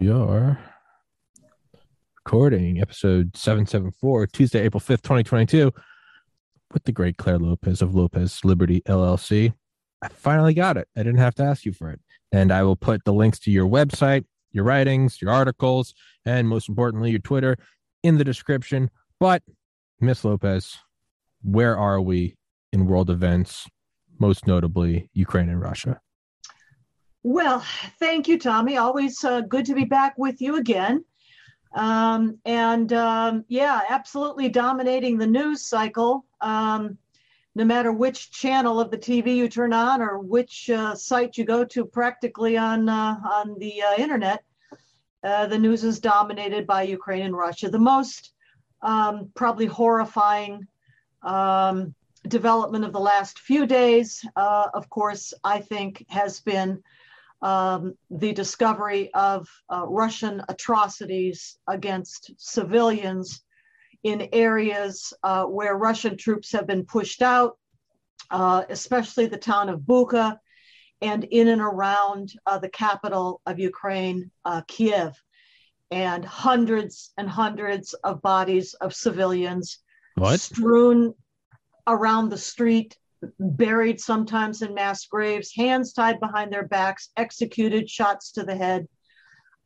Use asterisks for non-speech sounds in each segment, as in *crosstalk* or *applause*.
We are recording episode 774, Tuesday, April 5th, 2022, with the great Clare Lopez of Lopez Liberty LLC. I finally got it. I didn't have to ask you for it. And I will put the links to your website, your writings, your articles, and most importantly, your Twitter in the description. But, Miss Lopez, where are we in world events, most notably Ukraine and Russia? Well, thank you, Tommy. Always uh, good to be back with you again. Um, and um, yeah, absolutely dominating the news cycle. Um, no matter which channel of the TV you turn on or which uh, site you go to, practically on uh, on the uh, internet, uh, the news is dominated by Ukraine and Russia. The most um, probably horrifying um, development of the last few days, uh, of course, I think, has been um, the discovery of uh, Russian atrocities against civilians in areas uh, where Russian troops have been pushed out, uh, especially the town of Bucha and in and around uh, the capital of Ukraine, uh, Kiev. And hundreds and hundreds of bodies of civilians What? strewn around the street, buried sometimes in mass graves, hands tied behind their backs, executed, shots to the head.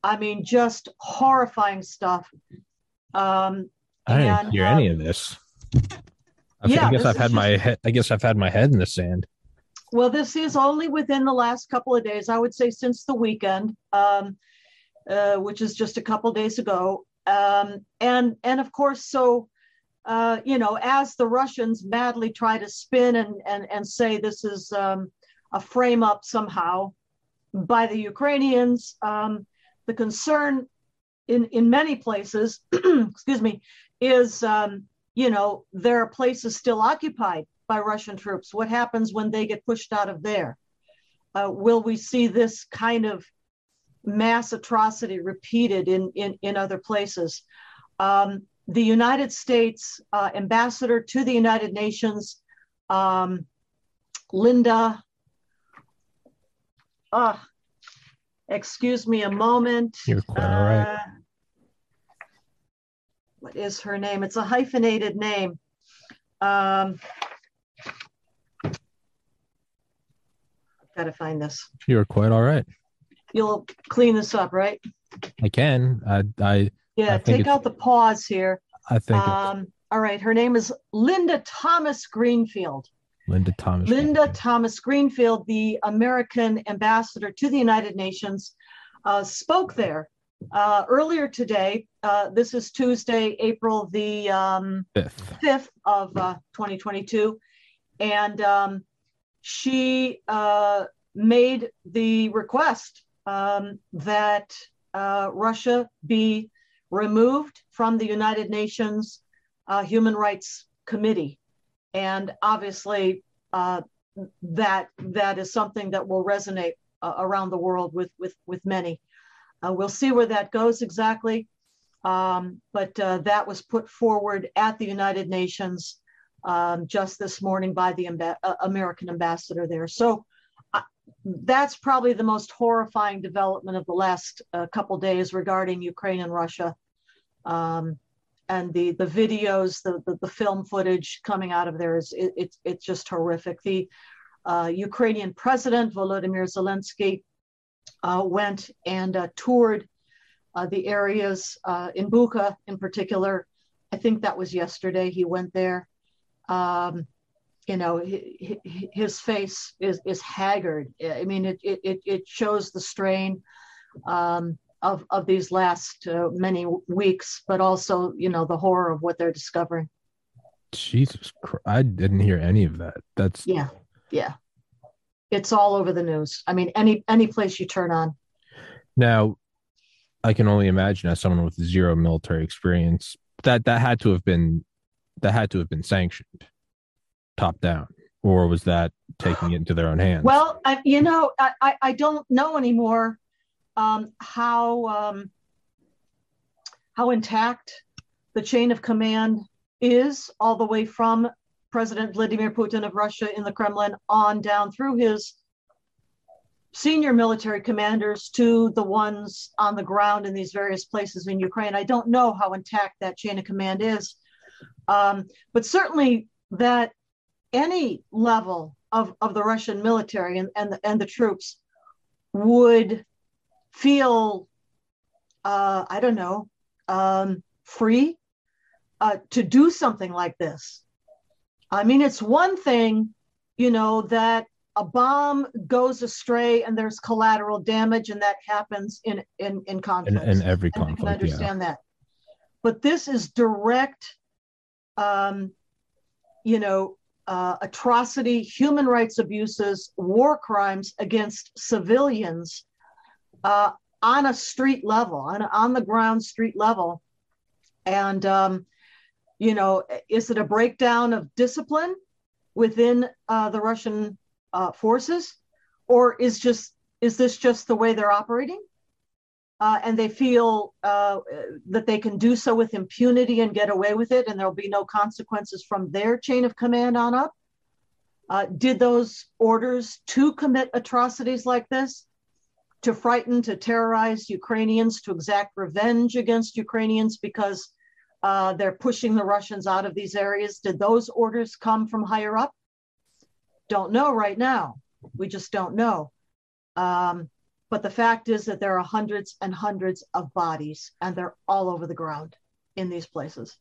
I mean, just horrifying stuff. Um, I didn't And, hear um, any of this. I, yeah, I guess I've had just- my head. I guess I've had my head in the sand. Well, this is only within the last couple of days. I would say since the weekend, um, uh, which is just a couple days ago. Um, and and of course, so uh, you know, as the Russians madly try to spin and and and say this is um, a frame up somehow by the Ukrainians, um, the concern in in many places, *clears throat* excuse me, is um, you know there are places still occupied by Russian troops? What happens when they get pushed out of there? Uh, will we see this kind of mass atrocity repeated in, in, in other places? Um, the United States uh, ambassador to the United Nations, um, Linda, ah, excuse me a moment. You're quite all right. Uh, what is her name? It's a hyphenated name. Um, gotta find this. You're quite all right. You'll clean this up, right? I can. I. I. Yeah, take out the pause here. I think Um, all right, her name is Linda Thomas Greenfield. Linda Thomas. Linda Thomas Greenfield, the American ambassador to the United Nations, uh, spoke there uh, earlier today. Uh, this is Tuesday, April the um, Fifth. 5th of uh, 2022. And um, she uh, made the request um, that uh, Russia be removed from the United Nations uh, Human Rights Committee. And obviously, uh, that that is something that will resonate uh, around the world with with with many. Uh, we'll see where that goes exactly, um, but uh, that was put forward at the United Nations um, just this morning by the amba- uh, American ambassador there. So that's probably the most horrifying development of the last uh, couple days regarding Ukraine and Russia. Um, and the the videos, the, the the film footage coming out of there is it, it's it's just horrific. The uh, Ukrainian president Volodymyr Zelensky uh, went and uh, toured uh, the areas uh, in Bucha, in particular. I think that was yesterday. He went there. Um, you know, hi- hi- his face is is haggard. I mean, it it it- it shows the strain um, of of these last uh, many weeks, but also you know the horror of what they're discovering. Jesus Christ. I didn't hear any of that. That's Yeah, yeah, it's all over the news. I mean, any any place you turn on. now I can only imagine as someone with zero military experience that that had to have been that had to have been sanctioned top down or was that taking it into their own hands? Well, I, you know, I, I, I don't know anymore um, how um, how intact the chain of command is, all the way from President Vladimir Putin of Russia in the Kremlin on down through his senior military commanders to the ones on the ground in these various places in Ukraine. I don't know how intact that chain of command is, um, but certainly that any level of, of the Russian military and, and, the, and the troops would feel, uh, I don't know, um, free uh, to do something like this. I mean, it's one thing, you know, that a bomb goes astray and there's collateral damage, and that happens in in in conflict. In, in every conflict, I can understand yeah. that. But this is direct, um, you know, uh, atrocity, human rights abuses, war crimes against civilians uh, on a street level, on on the ground street level, and um, you know, is it a breakdown of discipline within uh, the Russian uh, forces, or is just is this just the way they're operating? Uh, and they feel uh, that they can do so with impunity and get away with it, and there'll be no consequences from their chain of command on up. Uh, did those orders to commit atrocities like this, to frighten, to terrorize Ukrainians, to exact revenge against Ukrainians because uh, they're pushing the Russians out of these areas? Did those orders come from higher up? Don't know right now. We just don't know. Um, but the fact is that there are hundreds and hundreds of bodies, and they're all over the ground in these places.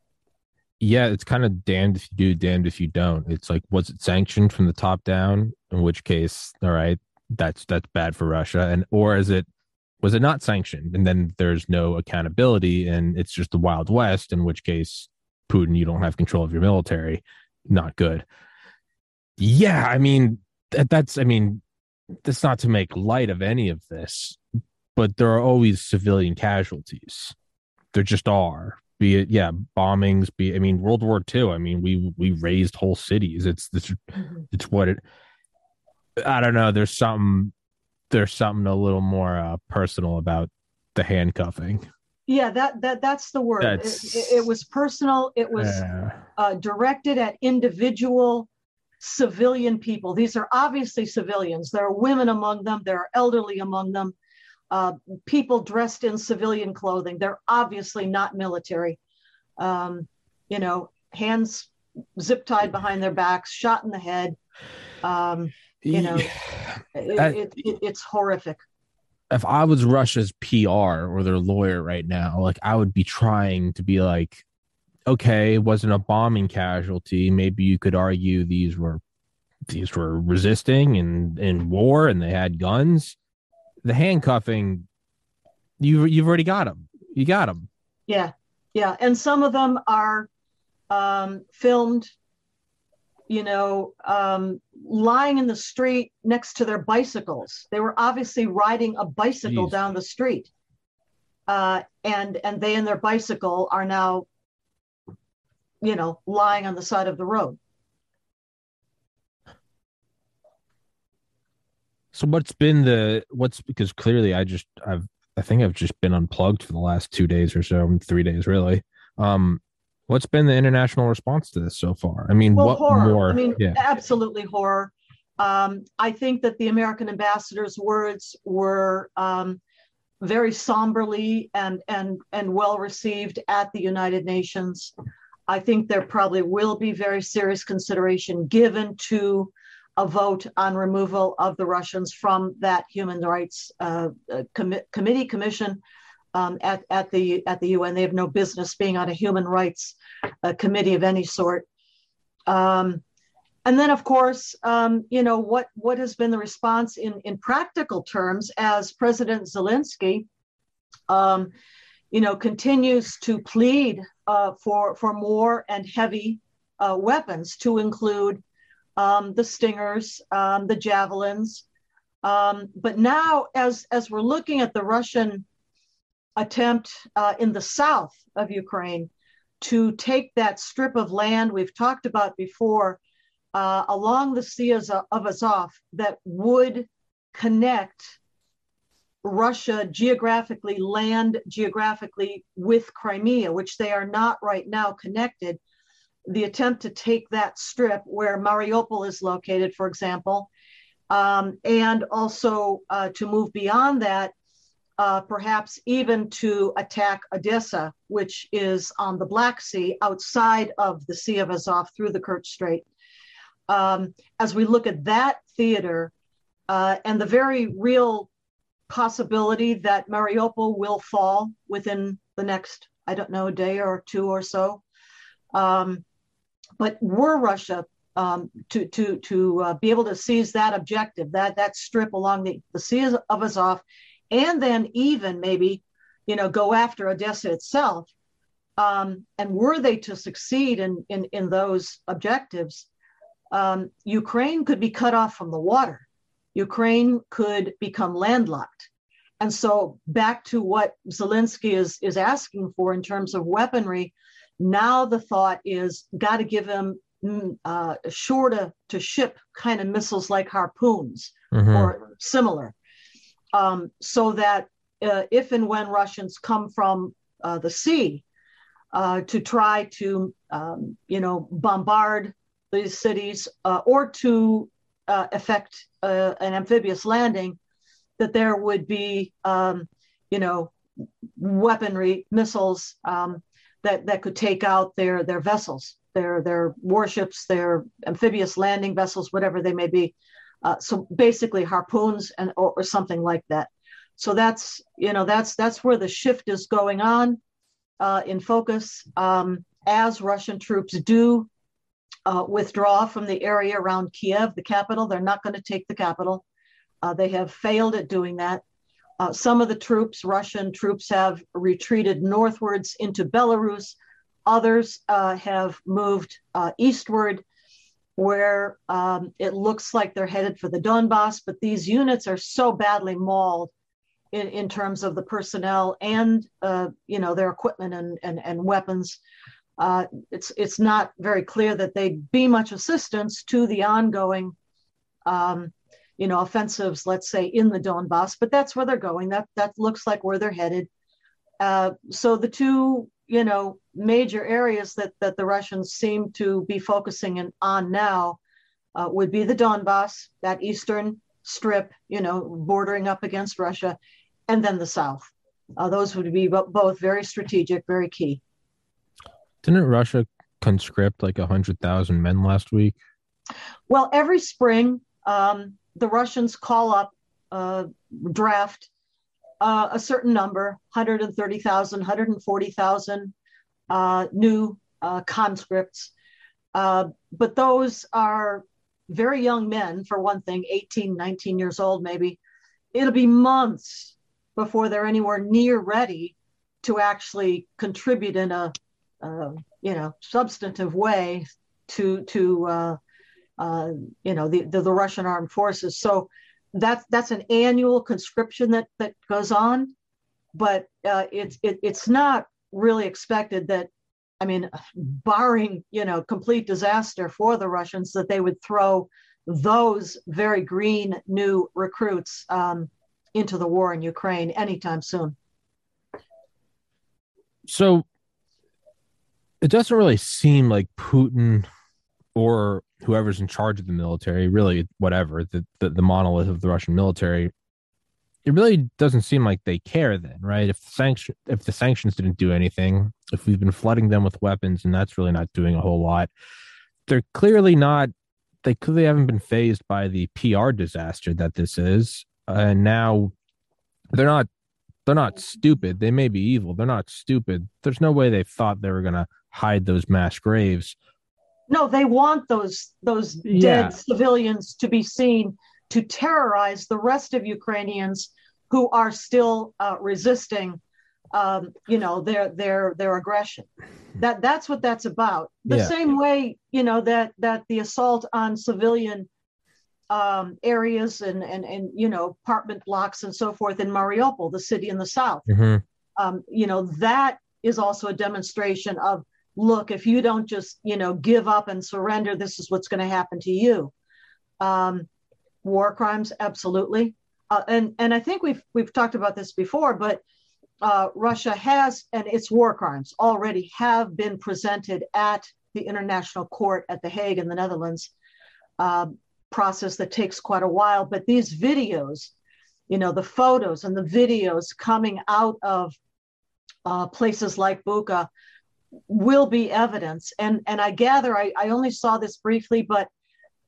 Yeah, it's kind of damned if you do, damned if you don't. It's like, was it sanctioned from the top down? In which case, all right, that's that's bad for Russia, and or is it was it not sanctioned? And then there's no accountability, and it's just the Wild West. In which case, Putin, you don't have control of your military. Not good yeah, I mean, that, that's, I mean, that's not to make light of any of this, but there are always civilian casualties. There just are. Be it, yeah, bombings. Be, I mean, World War II. I mean, we we razed whole cities. It's it's, mm-hmm. it's what it. I don't know. There's something. There's something a little more uh, personal about the handcuffing. Yeah, that that that's the word. It, it, it, was personal. It was uh, directed at individual civilian people. These are obviously civilians. There are women among them, there are elderly among them, uh, people dressed in civilian clothing. They're obviously not military. Um, you know, hands zip tied behind their backs, shot in the head. Um, you know, *sighs* it, it, it, it's horrific. If I was Russia's PR or their lawyer right now, like I would be trying to be like, okay, it wasn't a bombing casualty. Maybe you could argue these were these were resisting and in war and they had guns. The handcuffing, you you've already got them. You got them. Yeah, yeah, and some of them are um, filmed. You know, um, lying in the street next to their bicycles. They were obviously riding a bicycle Jeez. down the street, uh, and and they and their bicycle are now you know, lying on the side of the road. So what's been the what's because clearly I just I've I think I've just been unplugged for the last two days or so, three days really. Um what's been the international response to this so far? I mean, well, what horror. more? I mean, yeah. absolutely horror. Um, I think that the American ambassador's words were um, very somberly and and and well received at the United Nations. I think there probably will be very serious consideration given to a vote on removal of the Russians from that human rights uh, uh com- committee commission um, at, at the at the UN. They have no business being on a human rights uh, committee of any sort. Um, and then, of course, um, you know what what has been the response in in practical terms as President Zelensky um, you know, continues to plead uh, for for more and heavy uh, weapons, to include um, the stingers, um, the javelins. Um, but now, as as we're looking at the Russian attempt uh, in the south of Ukraine to take that strip of land we've talked about before uh, along the Sea of Azov that would connect Russia geographically, land geographically with Crimea, which they are not right now connected. The attempt to take that strip where Mariupol is located, for example, um, and also uh, to move beyond that, uh, perhaps even to attack Odessa, which is on the Black Sea outside of the Sea of Azov through the Kerch Strait. Um, as we look at that theater uh, and the very real possibility that Mariupol will fall within the next, I don't know, day or two or so. Um, but were Russia um, to to to uh, be able to seize that objective, that that strip along the, the Sea of Azov, and then even maybe, you know, go after Odessa itself. Um, and were they to succeed in in, in those objectives, um, Ukraine could be cut off from the water. Ukraine could become landlocked. And so back to what Zelensky is is asking for in terms of weaponry, now the thought is got to give him mm, uh, sure to, to ship kind of missiles like harpoons mm-hmm. or similar, um, so that uh, if and when Russians come from uh, the sea uh, to try to, um, you know, bombard these cities uh, or to uh, effect an amphibious landing, that there would be, um, you know, weaponry, missiles um, that that could take out their their vessels, their their warships, their amphibious landing vessels, whatever they may be. Uh, so basically, harpoons and or, or, something like that. So that's you know that's that's where the shift is going on uh, in focus um, as Russian troops do uh, withdraw from the area around Kiev, the capital. They're not going to take the capital. Uh, they have failed at doing that. Uh, some of the troops, Russian troops, have retreated northwards into Belarus. Others have moved eastward, where um, it looks like they're headed for the Donbass. But these units are so badly mauled in, in terms of the personnel and uh, you know their equipment and, and, and weapons. Uh, it's it's not very clear that they'd be much assistance to the ongoing um, you know, offensives, let's say in the Donbass, but that's where they're going. That that looks like where they're headed. Uh, so the two, you know, major areas that that the Russians seem to be focusing in, on now uh, would be the Donbass, that eastern strip, you know, bordering up against Russia, and then the south. Uh, those would be both very strategic, very key. Didn't Russia conscript like a hundred thousand men last week? Well, every spring, um, the Russians call up, uh, draft uh, a certain number 130,000, 140,000 uh, new uh, conscripts. Uh, but those are very young men, for one thing, 18, 19 years old, maybe. It'll be months before they're anywhere near ready to actually contribute in a, uh, you know, substantive way to to uh, you know, the, the, the, Russian armed forces. So that's that's an annual conscription that that goes on, but uh, it's it, it's not really expected that. I mean, barring you know complete disaster for the Russians, that they would throw those very green new recruits um, into the war in Ukraine anytime soon. So it doesn't really seem like Putin or whoever's in charge of the military, really whatever the, the, the monolith of the Russian military, it really doesn't seem like they care then, right? If sanction if the sanctions didn't do anything, if we've been flooding them with weapons and that's really not doing a whole lot, they're clearly not they clearly haven't been fazed by the PR disaster that this is. And now they're not they're not stupid. They may be evil. They're not stupid. There's no way they thought they were gonna hide those mass graves no, they want those those yeah. dead civilians to be seen to terrorize the rest of Ukrainians who are still uh, resisting, um, you know, their their their aggression. That that's what that's about. The yeah. same way, you know, that that the assault on civilian um, areas and and and you know apartment blocks and so forth in Mariupol, the city in the south. Mm-hmm. Um, you know, that is also a demonstration of look, if you don't just, you know, give up and surrender, this is what's going to happen to you. Um, war crimes, absolutely. Uh, and and I think we've we've talked about this before, but uh, Russia has and its war crimes already have been presented at the International Court at The Hague in the Netherlands. Um, process that takes quite a while. But these videos, you know, the photos and the videos coming out of uh, places like Bucha will be evidence. And and I gather I, I only saw this briefly, but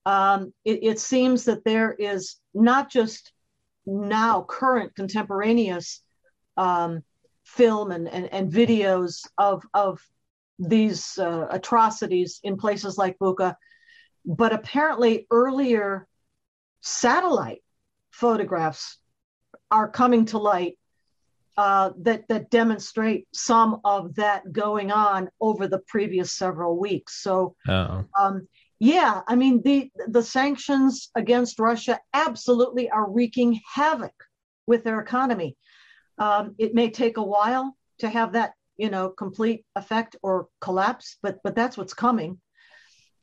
um, it, it seems that there is not just now current contemporaneous um, film and, and, and videos of of these uh, atrocities in places like Bucha, but apparently earlier satellite photographs are coming to light uh, that that demonstrate some of that going on over the previous several weeks. So, um, yeah, I mean the the sanctions against Russia absolutely are wreaking havoc with their economy. Um, it may take a while to have that you know complete effect or collapse, but but that's what's coming.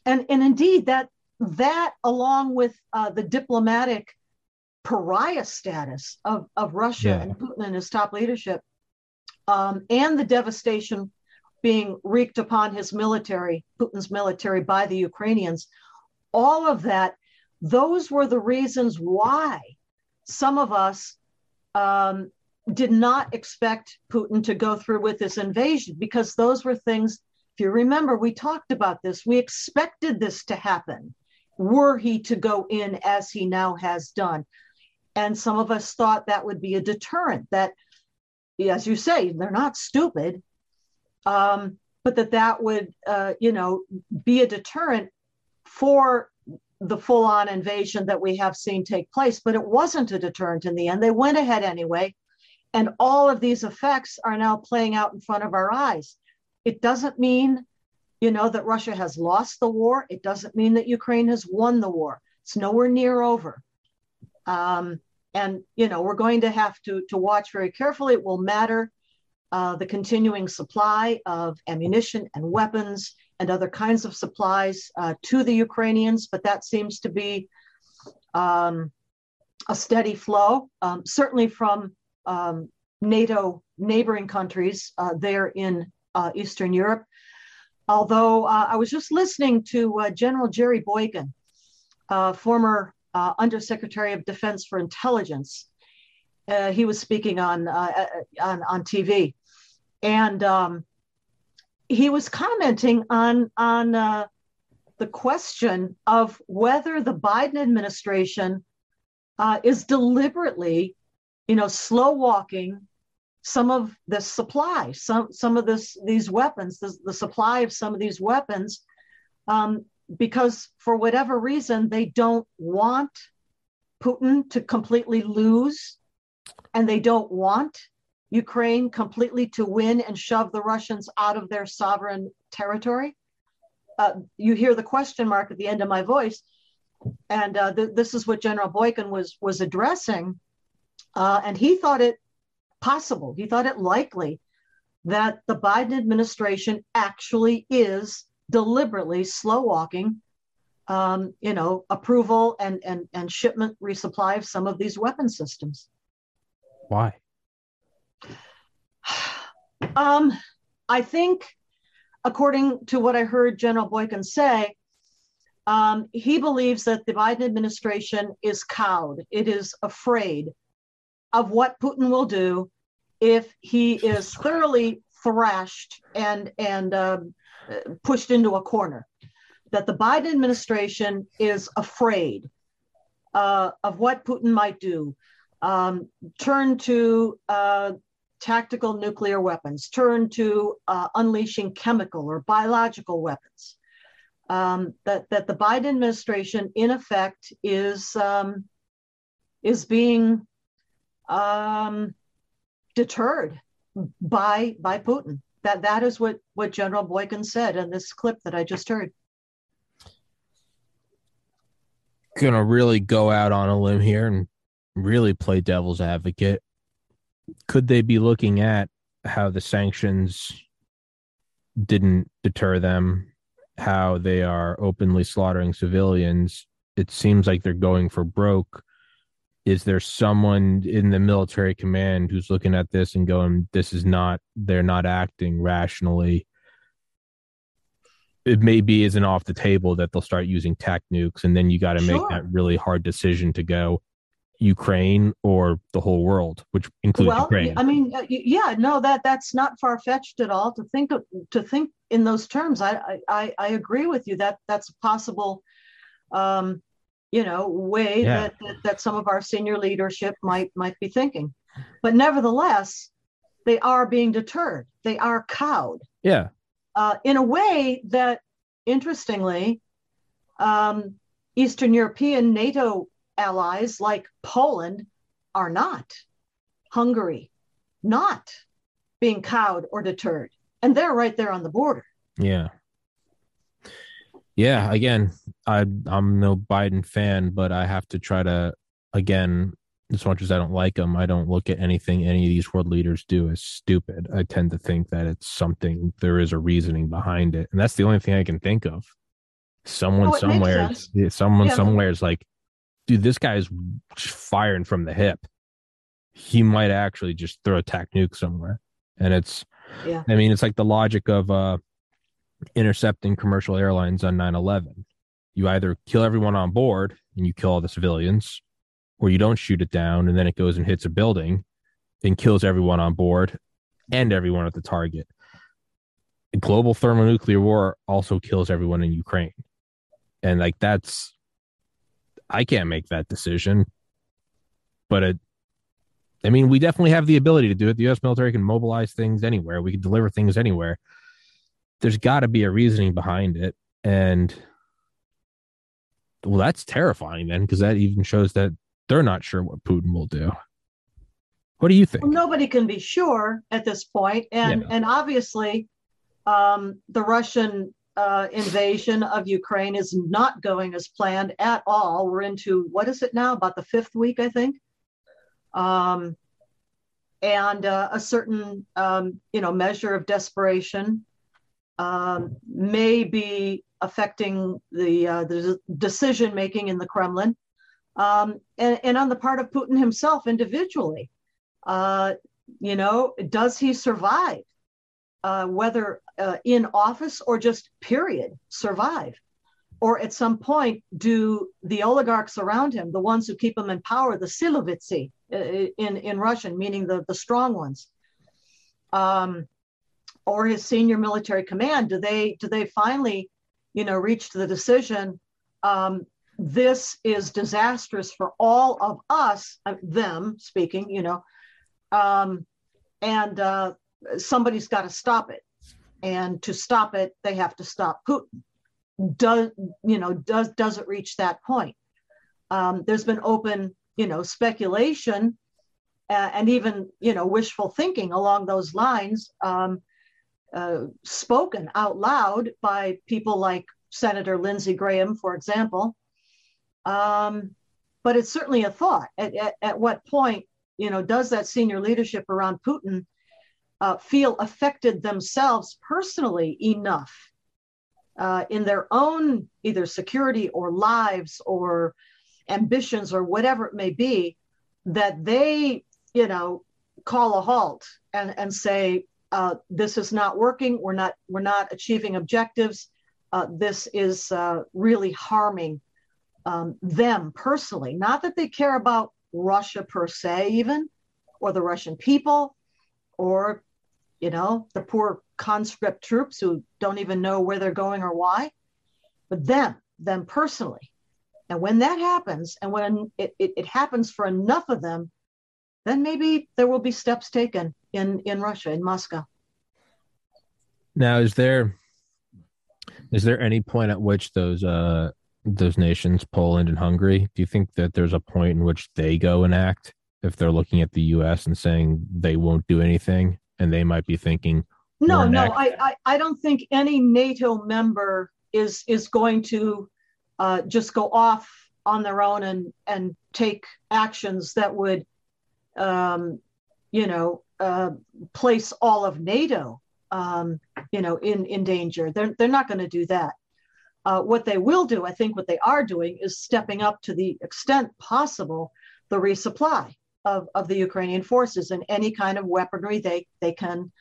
And and indeed that that along with uh, the diplomatic pariah status of, of Russia yeah. and Putin and his top leadership, um, and the devastation being wreaked upon his military, Putin's military, by the Ukrainians, all of that, those were the reasons why some of us um, did not expect Putin to go through with this invasion, because those were things, if you remember, we talked about this, we expected this to happen were he to go in as he now has done. And some of us thought that would be a deterrent, that, as you say, they're not stupid, um, but that that would, uh, you know, be a deterrent for the full on invasion that we have seen take place. But it wasn't a deterrent in the end. They went ahead anyway. And all of these effects are now playing out in front of our eyes. It doesn't mean, you know, that Russia has lost the war. It doesn't mean that Ukraine has won the war. It's nowhere near over. Um, and you know we're going to have to to watch very carefully. It will matter uh, the continuing supply of ammunition and weapons and other kinds of supplies uh, to the Ukrainians, but that seems to be um, a steady flow, um, certainly from um, NATO neighboring countries uh, there in uh, Eastern Europe. Although uh, I was just listening to uh, General Jerry Boykin, former uh, Undersecretary of Defense for Intelligence. Uh, he was speaking on, uh, uh, on, on TV. And um, he was commenting on, on uh, the question of whether the Biden administration uh, is deliberately, you know, slow walking some of this supply, some some of this these weapons, the, the supply of some of these weapons, um, because for whatever reason, they don't want Putin to completely lose and they don't want Ukraine completely to win and shove the Russians out of their sovereign territory. Uh, you hear the question mark at the end of my voice. And uh, th- this is what General Boykin was, was addressing. Uh, and he thought it possible, he thought it likely that the Biden administration actually is deliberately slow walking, um, you know, approval and, and, and shipment resupply of some of these weapon systems. Why? *sighs* Um, I think, according to what I heard General Boykin say, um, he believes that the Biden administration is cowed. It is afraid of what Putin will do if he is thoroughly thrashed and and um, pushed into a corner. That the Biden administration is afraid uh, of what Putin might do. Um, turn to uh, tactical nuclear weapons, turn to uh, unleashing chemical or biological weapons. Um, that, that the Biden administration, in effect, is, um, is being um, deterred by, by Putin that that is what what General Boykin said in this clip that I just heard. Gonna really go out on a limb here and really play devil's advocate. Could they be looking at how the sanctions didn't deter them, how they are openly slaughtering civilians? It seems like they're going for broke is there someone in the military command who's looking at this and going this is not they're not acting rationally it maybe isn't off the table that they'll start using tac nukes, and then you got to Sure. make that really hard decision to go Ukraine or the whole world, which includes well, Ukraine. I mean, uh, yeah, no, that that's not far fetched at all to think of, to think in those terms. I, I I I agree with you that that's a possible, um, you know, way Yeah. that, that that some of our senior leadership might might be thinking, but nevertheless, they are being deterred. They are cowed yeah, uh, in a way that, interestingly, um, Eastern European NATO allies like Poland are not. Hungary, not being cowed or deterred. And they're right there on the border. yeah, yeah. Again, I I'm no Biden fan, but I have to try to again. As much as I don't like them, I don't look at anything any of these world leaders do as stupid. I tend to think that it's something there is a reasoning behind it, and that's the only thing I can think of. Someone Oh, somewhere, someone Yeah. somewhere is like, dude, this guy's firing from the hip. He might actually just throw a tac nuke somewhere, and it's Yeah. I mean, it's like the logic of uh, intercepting commercial airlines on 9 11. You either kill everyone on board and you kill all the civilians, or you don't shoot it down and then it goes and hits a building and kills everyone on board and everyone at the target. Global thermonuclear war also kills everyone in Ukraine. And like that's, I can't make that decision. But it, I mean, we definitely have the ability to do it. The U.S. military can mobilize things anywhere. We can deliver things anywhere. There's got to be a reasoning behind it, and well, that's terrifying then, because that even shows that they're not sure what Putin will do. What do you think? Well, nobody can be sure at this point, and Yeah. and obviously, um, the Russian uh, invasion of Ukraine is not going as planned at all. We're into what is it now? About the fifth week, I think. Um, and uh, a certain um, you know measure of desperation um, may be affecting the uh, the decision making in the Kremlin, um, and, and on the part of Putin himself individually. Uh, you know, does he survive? Uh, whether uh, in office or just period survive, or at some point do the oligarchs around him, the ones who keep him in power, the siloviki uh, in in Russian, meaning the the strong ones, um, or his senior military command, do they do they finally, you know, reach the decision? Um, this is disastrous for all of us, uh, them speaking, you know, um, and uh, somebody's got to stop it. And to stop it, they have to stop Putin. Does you know? Does does it reach that point? Um, there's been open, you know, speculation uh, and even you know wishful thinking along those lines, um, uh, spoken out loud by people like Senator Lindsey Graham, for example. Um, but it's certainly a thought. At, at, at what point, you know, does that senior leadership around Putin uh, feel affected themselves personally enough uh, in their own either security or lives or ambitions or whatever it may be that they, you know, call a halt and, and say, uh, this is not working. We're not we're not achieving objectives. Uh, this is uh, really harming um, them personally. Not that they care about Russia per se, even or the Russian people, or you know the poor conscript troops who don't even know where they're going or why, but them, them personally. And when that happens, and when it, it, it happens for enough of them, then maybe there will be steps taken in in Russia, in Moscow. Now, is there is there any point at which those uh those nations, Poland and Hungary, do you think that there's a point in which they go and act if they're looking at the U.S. and saying they won't do anything, and they might be thinking, No, no. I, I, I don't think any NATO member is is going to uh, just go off on their own and and take actions that would, um, you know, uh, place all of NATO, um, you know, in in danger. They're they're not going to do that. Uh, what they will do, I think, what they are doing is stepping up to the extent possible the resupply of, of the Ukrainian forces and any kind of weaponry they they can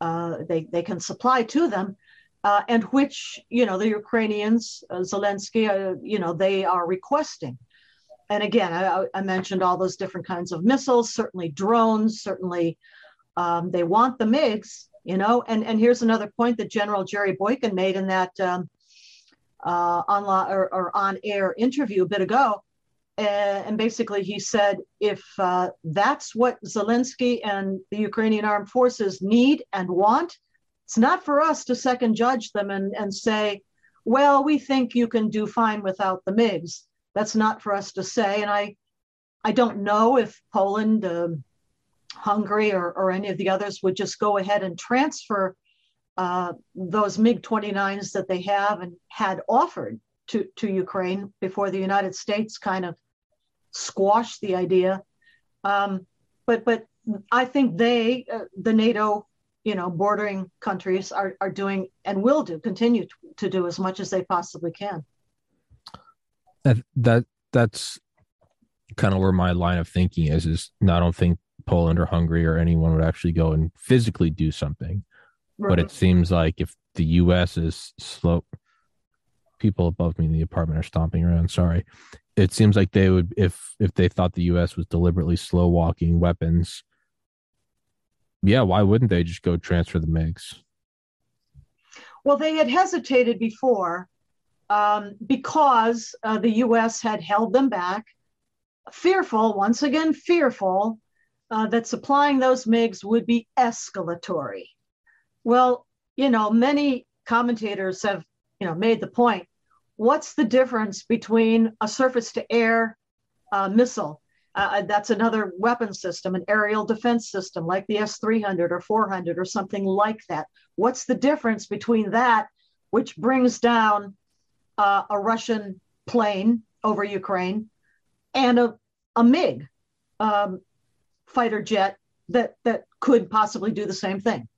uh, they they can supply to them, uh, and which you know the Ukrainians, uh, Zelensky, uh, you know they are requesting. And again, I, I, mentioned all those different kinds of missiles, certainly drones, certainly um, they want the MiGs, you know. And and here's another point that General Jerry Boykin made in that um, uh, online or, or on air interview a bit ago. And basically, he said if uh, that's what Zelensky and the Ukrainian armed forces need and want, it's not for us to second judge them and, and say, well, we think you can do fine without the MiGs. That's not for us to say. And I, I don't know if Poland, um, Hungary, or, or any of the others would just go ahead and transfer uh, those MiG 29s that they have and had offered to, to Ukraine before the United States kind of squashed the idea. Um, but but I think they, uh, the NATO you know bordering countries are, are doing and will do continue to do as much as they possibly can that that that's kind of where my line of thinking is is i don't think poland or hungary or anyone would actually go and physically do something right. but it seems like if the us is slow people above me in the apartment are stomping around sorry it seems like they would if if they thought the us was deliberately slow walking weapons yeah, why wouldn't they just go transfer the MiGs? Well, they had hesitated before um, because uh, the U.S. had held them back, fearful, once again, fearful uh, that supplying those MiGs would be escalatory. Well, you know, many commentators have, you know, made the point. What's the difference between a surface-to-air uh, missile uh, uh, that's another weapon system, an aerial defense system like the S 300 or 400 or something like that. What's the difference between that, which brings down uh, a Russian plane over Ukraine, and a, a MiG um, fighter jet that, that could possibly do the same thing?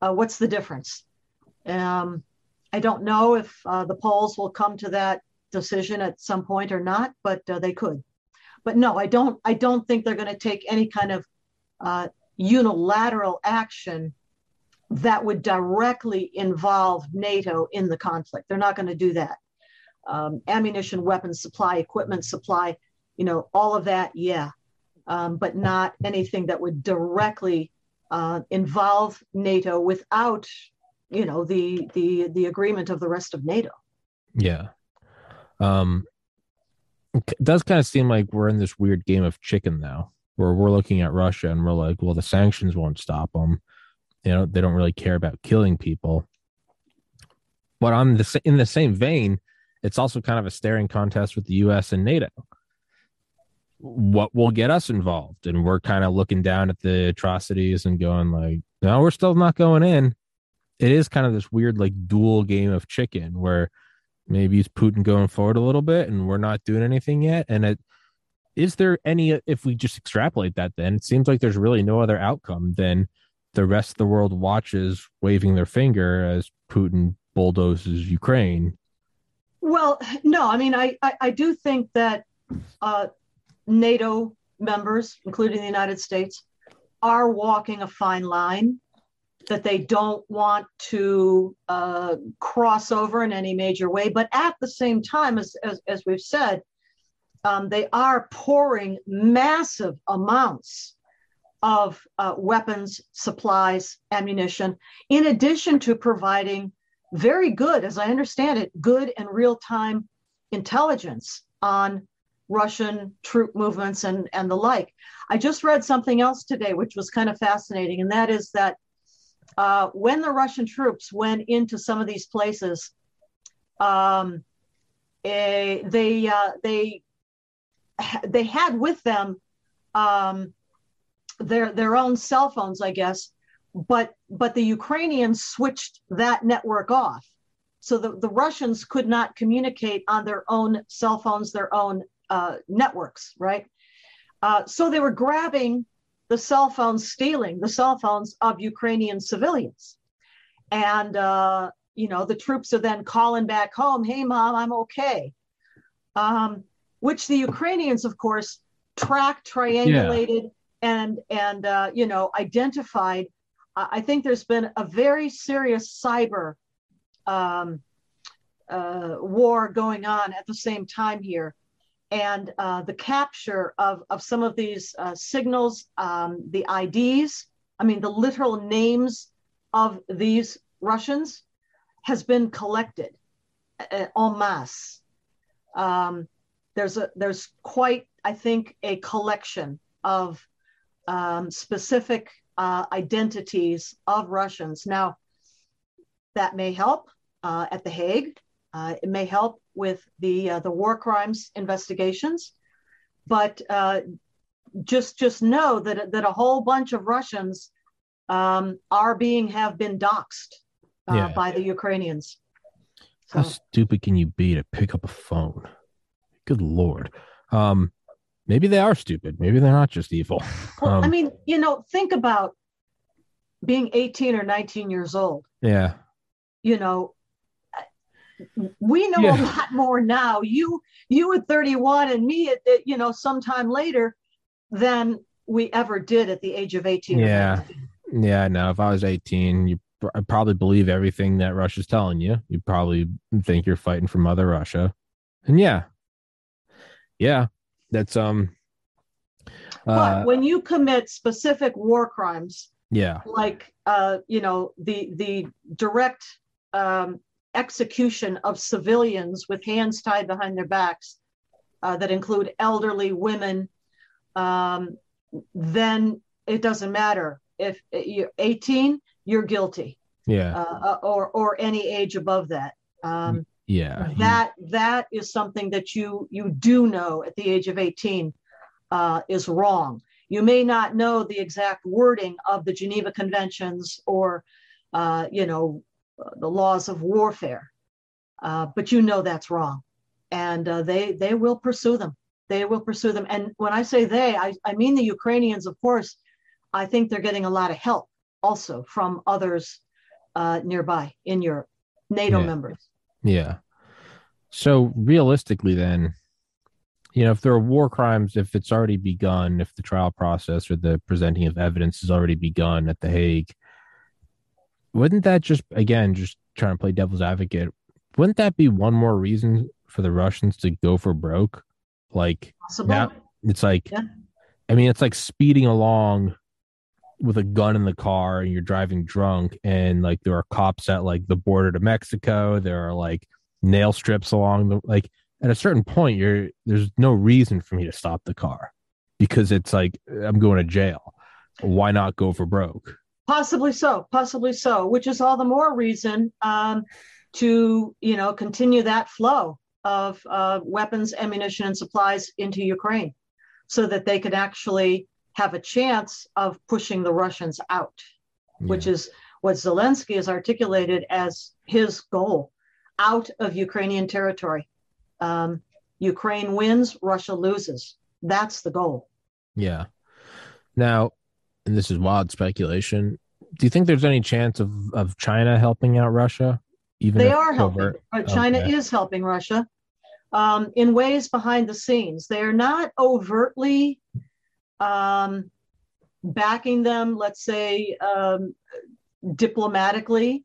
Uh, what's the difference? Um, I don't know if uh, the Poles will come to that decision at some point or not, but uh, they could but no, I don't. I don't think they're going to take any kind of uh, unilateral action that would directly involve NATO in the conflict. They're not going to do that. Um, ammunition, weapons supply, equipment supply, you know, all of that, yeah, um, but not anything that would directly uh, involve NATO without, you know, the the the agreement of the rest of NATO. Yeah. Um, it does kind of seem like we're in this weird game of chicken now, where we're looking at Russia and we're like, well, the sanctions won't stop them. You know, they don't really care about killing people. But on the in the same vein, it's also kind of a staring contest with the U.S. and NATO. What will get us involved? And we're kind of looking down at the atrocities and going like, no, we're still not going in. It is kind of this weird like dual game of chicken where maybe it's Putin going forward a little bit and we're not doing anything yet. And it is there any if we just extrapolate that then it seems like there's really no other outcome than the rest of the world watches waving their finger as Putin bulldozes Ukraine. Well, no, I mean I I, I do think that uh, NATO members, including the United States, are walking a fine line that they don't want to uh, cross over in any major way. But at the same time, as, as, as we've said, um, they are pouring massive amounts of uh, weapons, supplies, ammunition, in addition to providing very good, as I understand it, good and real time intelligence on Russian troop movements and, and the like. I just read something else today, which was kind of fascinating, and that is that uh, when the Russian troops went into some of these places, um, they uh, they they had with them um, their their own cell phones, I guess, but but the Ukrainians switched that network off, so the, the Russians could not communicate on their own cell phones, their own uh, networks, right? Uh, so they were grabbing the cell phones, stealing the cell phones of Ukrainian civilians. And, uh, you know, the troops are then calling back home, hey, mom, I'm okay. Um, which the Ukrainians, of course, tracked, triangulated, yeah. and, and uh, you know, identified. I think there's been a very serious cyber um, uh, war going on at the same time here. And uh, the capture of, of some of these uh, signals, um, the IDs, I mean, the literal names of these Russians has been collected uh, en masse. Um, there's a there's quite I think a collection of um, specific uh, identities of Russians. Now, that may help uh, at The Hague. Uh, it may help with the uh, the war crimes investigations, but uh, just just know that that a whole bunch of Russians um, are being have been doxxed uh, yeah. by the Ukrainians. So. How stupid can you be to pick up a phone? Good lord. Um, maybe they are stupid. Maybe they're not just evil. *laughs* Well, um, I mean, you know, think about being 18 or 19 years old. Yeah. You know, we know yeah. a lot more now. You you at 31 and me at, at, you know sometime later than we ever did at the age of 18. Yeah. Yeah, no. If I was 18, you I probably believe everything that Russia's telling you. You probably think you're fighting for Mother Russia. And yeah. Yeah. That's um uh, but when you commit specific war crimes, yeah, like uh, you know, the the direct um, execution of civilians with hands tied behind their backs, uh, that include elderly women, um, then it doesn't matter if you're 18, you're guilty. Yeah. Uh, or or any age above that. Um, yeah. That that is something that you you do know at the age of 18 uh, is wrong. You may not know the exact wording of the Geneva Conventions or, uh, you know, the laws of warfare, uh, but you know that's wrong, and uh, they they will pursue them. They will pursue them. And when I say they, I, I mean the Ukrainians, of course. I think they're getting a lot of help also from others uh, nearby in Europe, NATO yeah. members. Yeah. So realistically, then, you know, if there are war crimes, if it's already begun, if the trial process or the presenting of evidence has already begun at The Hague, wouldn't that just, again, just trying to play devil's advocate, wouldn't that be one more reason for the Russians to go for broke? Like, Possible. now it's like, yeah. I mean, it's like speeding along with a gun in the car and you're driving drunk and like there are cops at like the border to Mexico there are like nail strips along the like at a certain point you're there's no reason for me to stop the car because it's like I'm going to jail why not go for broke possibly so possibly so which is all the more reason um to you know continue that flow of uh, weapons ammunition and supplies into Ukraine so that they could actually have a chance of pushing the Russians out, yeah. which is what Zelensky has articulated as his goal out of Ukrainian territory. Um, Ukraine wins, Russia loses. That's the goal. Yeah. Now, and this is wild speculation. Do you think there's any chance of, of China helping out Russia? Even they are helping. China okay. is helping Russia um, in ways behind the scenes. They are not overtly um, backing them, let's say, um, diplomatically.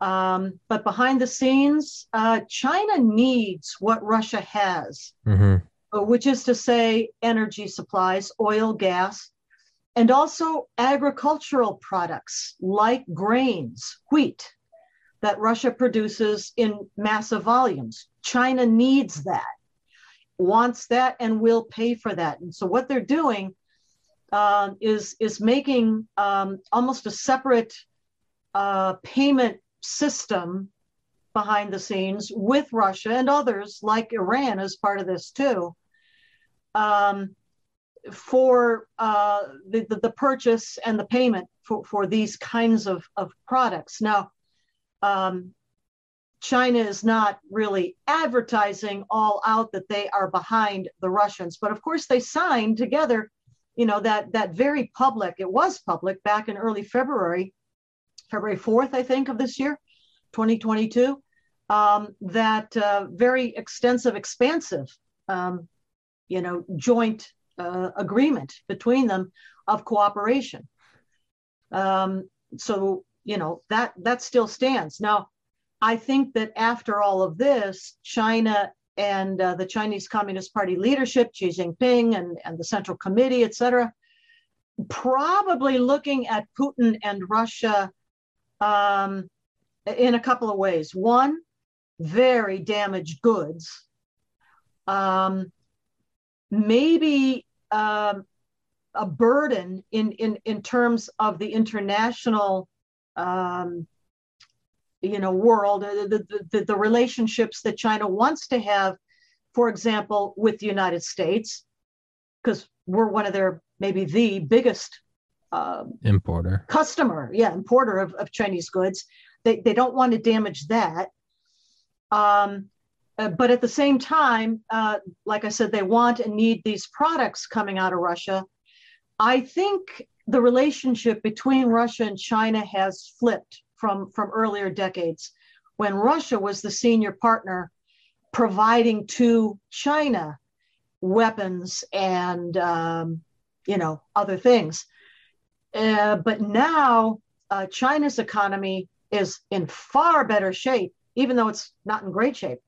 Um, but behind the scenes, uh, China needs what Russia has, mm-hmm. Uh, which is to say, energy supplies, oil, gas, and also agricultural products like grains, wheat, that Russia produces in massive volumes. China needs that, wants that, and will pay for that. And so, what they're doing uh, is is making um, almost a separate uh, payment system behind the scenes with Russia and others like Iran as part of this too um, for uh, the, the, the, purchase and the payment for, for these kinds of, of products. Now, um, China is not really advertising all out that they are behind the Russians, but of course they signed together you know that that very public it was public back in early february february 4th i think of this year 2022 um, that uh, very extensive expansive um, you know joint uh, agreement between them of cooperation um, so you know that that still stands now I think that after all of this, China and uh, the Chinese Communist Party leadership, Xi Jinping and, and the Central Committee, et cetera, probably looking at Putin and Russia um, in a couple of ways. One, very damaged goods. Um, maybe um, a burden in, in, in terms of the international um, you know world uh, the, the, the, relationships that china wants to have for example with the united states because we're one of their maybe the biggest uh, importer. customer yeah importer of, of chinese goods. They, they don't want to damage that. Um, uh, but at the same time uh, like i said they want and need these products coming out of russia i think the relationship between russia and china has flipped from, from earlier decades when Russia was the senior partner providing to China weapons and um, you know other things. Uh, but now uh, China's economy is in far better shape, even though it's not in great shape.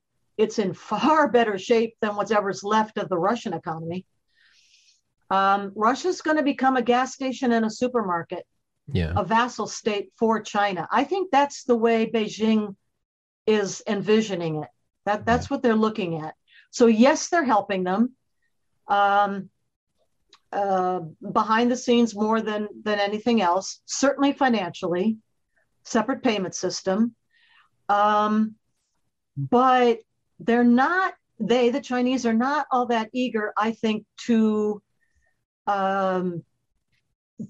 It's in far better shape than whatever's left of the Russian economy. Um, Russia's going to become a gas station and a supermarket yeah. a vassal state for China. I think that's the way Beijing is envisioning it. That that's what they're looking at. So yes, they're helping them um, uh, behind the scenes more than than anything else. Certainly financially, separate payment system, um, but they're not. They the Chinese are not all that eager, I think, to um,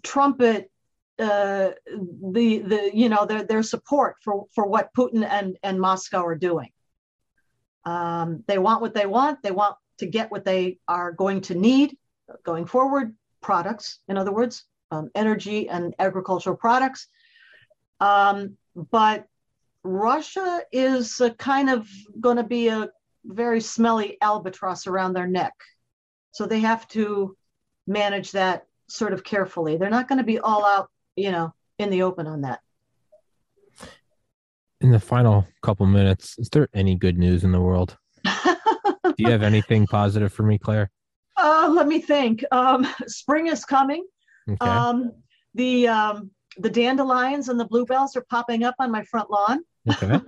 trumpet uh, the the you know their their support for for what Putin and and Moscow are doing. Um, they want what they want. They want to get what they are going to need going forward. Products, in other words, um, energy and agricultural products. Um, but Russia is kind of going to be a very smelly albatross around their neck. So they have to manage that sort of carefully. They're not going to be all out you know, in the open on that. In the final couple minutes, is there any good news in the world? *laughs* Do you have anything positive for me, Clare? Uh, let me think. Um, spring is coming. Okay. Um, the um, the dandelions and the bluebells are popping up on my front lawn. Okay,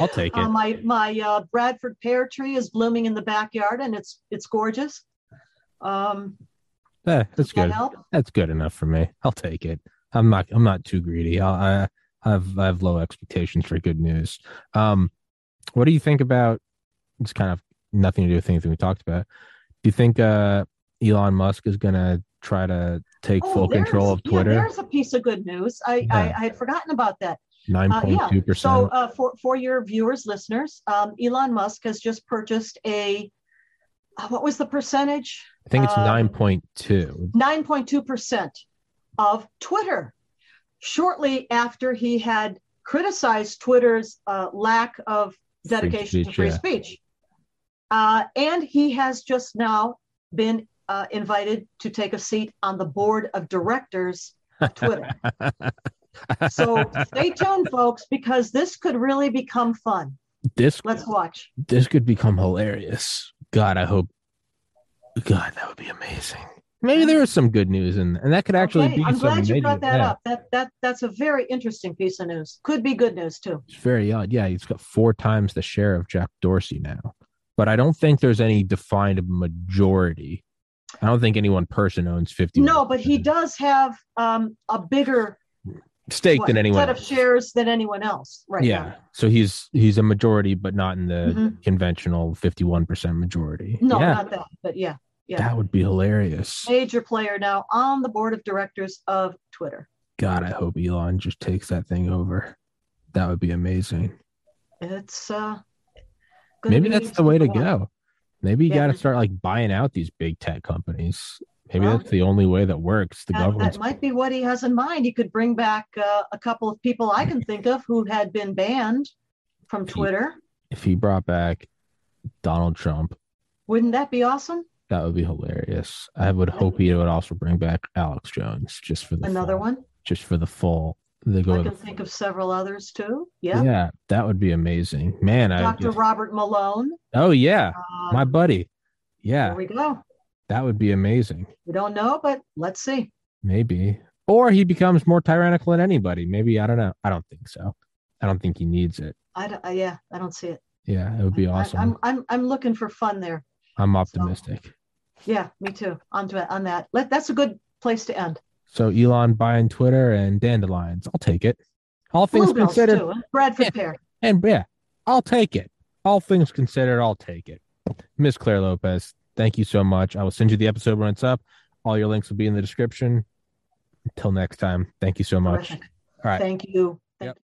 I'll *laughs* take it. Uh, my my uh, Bradford pear tree is blooming in the backyard, and it's it's gorgeous. Um, Eh, that's good. That that's good enough for me. I'll take it. I'm not. I'm not too greedy. I'll, I have. I have low expectations for good news. Um, what do you think about? It's kind of nothing to do with anything we talked about. Do you think uh, Elon Musk is going to try to take oh, full control of Twitter? Yeah, there's a piece of good news. I, yeah. I, I, had forgotten about that. Nine point two percent. So, uh, for for your viewers, listeners, um, Elon Musk has just purchased a uh, what was the percentage? I think it's um, 9.2. 9.2% of Twitter. Shortly after he had criticized Twitter's uh, lack of dedication free speech, to free yeah. speech. Uh, and he has just now been uh, invited to take a seat on the board of directors of Twitter. *laughs* so *laughs* stay tuned, folks, because this could really become fun. This let's watch. This could become hilarious. God, I hope. God, that would be amazing. Maybe there is some good news, and and that could actually okay. be. I'm glad you brought that yeah. up. That that that's a very interesting piece of news. Could be good news too. It's very odd. Yeah, he's got four times the share of Jack Dorsey now, but I don't think there's any defined majority. I don't think any one person owns fifty. No, but he does have um, a bigger stake what, than anyone set of shares than anyone else right yeah now. so he's he's a majority but not in the mm-hmm. conventional 51% majority. No yeah. not that but yeah yeah. That would be hilarious. Major player now on the board of directors of twitter. God i hope elon just takes that thing over. That would be amazing. It's uh maybe that's the way to go. Maybe you yeah. got to start like buying out these big tech companies Maybe well, that's the only way that works. The that, government. That might be what he has in mind. He could bring back uh, a couple of people I can think of who had been banned from if Twitter. He, if he brought back Donald Trump, wouldn't that be awesome? That would be hilarious. I would hope he would also bring back Alex Jones just for the another full, one, just for the full They go I can think of several others too. Yeah. yeah, that would be amazing, man. Dr. Robert Malone. oh yeah, Um, my buddy. Yeah, there Yeah, we go. That would be amazing. We don't know, but let's see. Maybe. Or he becomes more tyrannical than anybody. Maybe. I don't know. I don't think so. I don't think he needs it. I, don't- I uh, yeah, I don't see it. Yeah, it would be I- awesome. I'm I'm I'm looking for fun there. I'm optimistic. Yeah, me too. On to on that. Let that's a good place to end. So Elon buying Twitter and dandelions. I'll take it. All things Bluebells considered. too. Bradford Yeah. pear. And yeah, I'll take it. All things considered, I'll take it. Miss Clare Lopez, thank you so much. I will send you the episode when it's up. All your links will be in the description. Until next time, thank you so much. Terrific. All right. Thank you.